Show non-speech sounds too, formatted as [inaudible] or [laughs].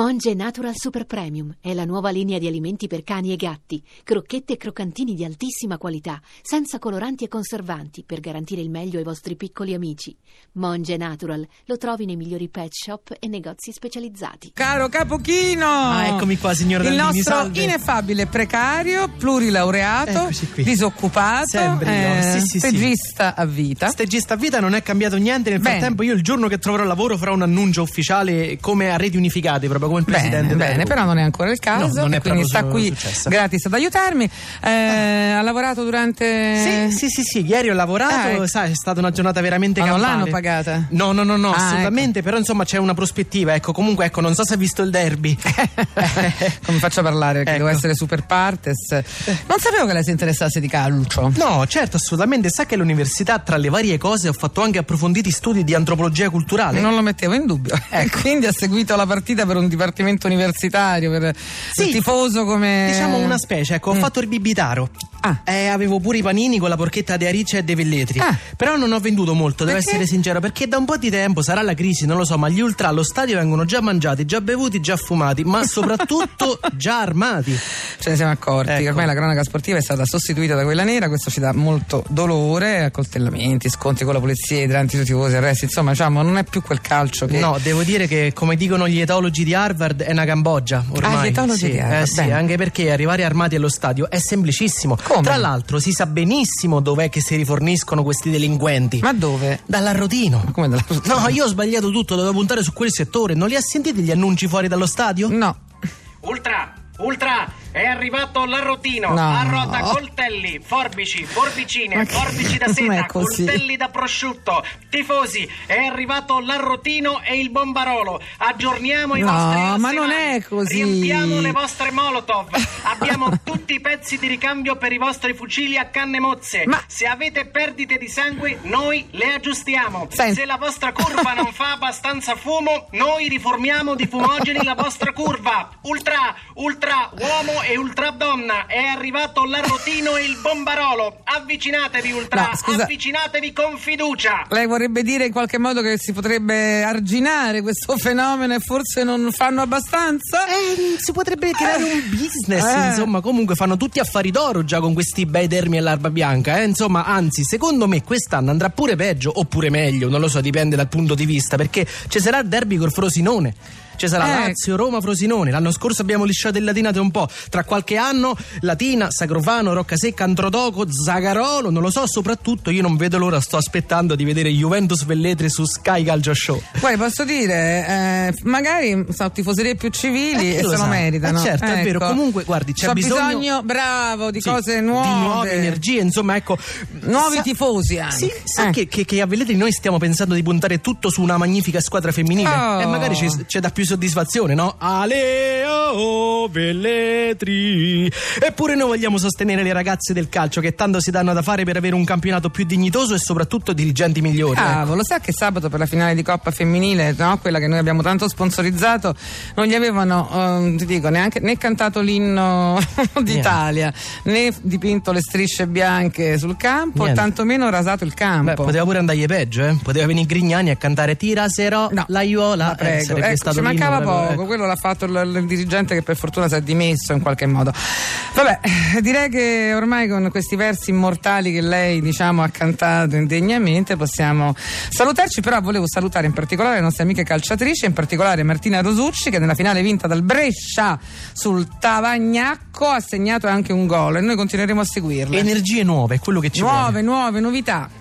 Monge Natural Super Premium è la nuova linea di alimenti per cani e gatti, crocchette e croccantini di altissima qualità, senza coloranti e conservanti, per garantire il meglio ai vostri piccoli amici. Monge Natural lo trovi nei migliori pet shop e negozi specializzati. Caro Capochino! Ah, eccomi qua, signor Il Daldini, nostro salve. ineffabile precario, plurilaureato, disoccupato, Sembri, no? eh, Sì, sì, sì. stagista a vita. Stegista a vita non è cambiato niente. Nel Bene. frattempo, io il giorno che troverò lavoro farò un annuncio ufficiale come a reti unificate, proprio come il Bene, presidente. bene, però non è ancora il caso, No, non è quindi sta qui gratis ad aiutarmi. Eh, ha lavorato durante. Sì, sì, sì, sì, ieri ho lavorato, Ah, ecco. sai, è stata una giornata veramente Ma non l'hanno pagata? No, no, no, no, Ah, assolutamente, però insomma c'è una prospettiva, ecco, comunque ecco, non so se hai visto il derby. [laughs] Come faccio a parlare? Perché Ecco. devo essere super partes. Non sapevo che lei si interessasse di calcio. No, certo, assolutamente. Sa che all'università, tra le varie cose, ho fatto anche approfonditi studi di antropologia culturale. Non lo mettevo in dubbio. E quindi ha seguito la partita per un dipartimento universitario, per Sì. il tifoso come. Diciamo una specie, ecco, ho fatto il bibitaro. Ah. Eh, avevo pure i panini con la porchetta di Arice e dei Velletri. Ah. Però non ho venduto molto, devo Perché? essere sincero, perché da un po' di tempo sarà la crisi, non lo so, ma gli ultra allo stadio vengono già mangiati, già bevuti, già fumati, ma soprattutto [laughs] già armati. Ce ne siamo accorti Ecco. che ormai la cronaca sportiva è stata sostituita da quella nera, questo ci dà molto dolore, accoltellamenti, scontri con la polizia, idranti sui tifosi, arresti, insomma diciamo non è più quel calcio che... No, devo dire che, come dicono gli etologi di Harvard, è una Cambogia ormai. Ah, gli etologi sì, di Harvard, eh sì, anche perché arrivare armati allo stadio è semplicissimo. Come? Tra l'altro si sa benissimo dov'è che si riforniscono questi delinquenti. Ma dove? Dall'arrotino. Come dalla No, io ho sbagliato tutto, dovevo puntare su quel settore. Non li ha sentiti gli annunci fuori dallo stadio? No. Ultra, ultra, è arrivato l'arrotino. No. A rota coltelli, forbici, forbicine, Ma che- forbici da [laughs] non è seta, così. coltelli da prosciutto. Tifosi, è arrivato l'arrotino e il bombarolo. Aggiorniamo i No, vostri ma arsenali. non è così. Riempiamo le vostre molotov. Abbiamo [laughs] tutti i pezzi di ricambio per i vostri fucili a canne mozze. Ma- Se avete perdite di sangue, noi le aggiustiamo. Senti. Se la vostra curva non fa abbastanza fumo, noi riformiamo di fumogeni la vostra curva. Ultra, ultra, uomo e ultra donna. È arrivato l'arrotino e il bombarolo. Avvicinatevi, ultra. No, scusa. Avvicinatevi con fiducia. Lei vorrebbe dire in qualche modo che si potrebbe arginare questo fenomeno e forse non fanno abbastanza? Eh, si potrebbe creare un business, Eh. insomma, comunque fanno tutti affari d'oro già con questi bei dermi all'arba bianca, eh? insomma, anzi, secondo me quest'anno andrà pure peggio, oppure meglio, non lo so, dipende dal punto di vista, perché ci sarà il derby col Frosinone. Ci sarà Eh. Lazio, Roma, Frosinone. L'anno scorso abbiamo lisciato il Latinate un po'. Tra qualche anno Latina, Sacrofano, Roccasecca, Antrodoco, Zagarolo, non lo so, soprattutto io non vedo l'ora, sto aspettando di vedere Juventus Velletri su Sky Calcio Show. Poi posso dire, eh, magari sono tifoserie più civili Eh, e lo se lo sa? meritano. Eh, certo, è vero. Ecco. Comunque, guardi, c'è C'ho bisogno- bravo, di Sì, cose nuove. Di nuove energie, insomma, ecco. Nuovi Sa- tifosi anche. Sì, sa Eh. che, che, che a Velletri noi stiamo pensando di puntare tutto su una magnifica squadra femminile. Oh. E magari ci, ci dà più soddisfazione, no? Aleo Velletri. Eppure noi vogliamo sostenere le ragazze del calcio che tanto si danno da fare per avere un campionato più dignitoso e soprattutto dirigenti migliori. ecco. Cavolo, lo sa che sabato per la finale di Coppa femminile, no? quella che noi abbiamo tanto sponsorizzato, non gli avevano, ehm, ti dico, neanche né cantato l'inno [laughs] d'Italia, né dipinto le strisce bianche sul campo, Niente. tantomeno rasato il campo. Beh, poteva pure andargli peggio, eh? Poteva venire Grignani a cantare Tiraserò No, la Iola. la prego. Eh, sarebbe Ecco, stato l'inno mancava poco, quello l'ha fatto il, il dirigente che per fortuna si è dimesso in qualche modo. Vabbè, direi che ormai con questi versi immortali che lei diciamo ha cantato indegnamente possiamo salutarci, però volevo salutare in particolare le nostre amiche calciatrici, in particolare Martina Rosucci che nella finale vinta dal Brescia sul Tavagnacco ha segnato anche un gol e noi continueremo a seguirla. Energie nuove, quello che ci vuole. Nuove, nuove novità.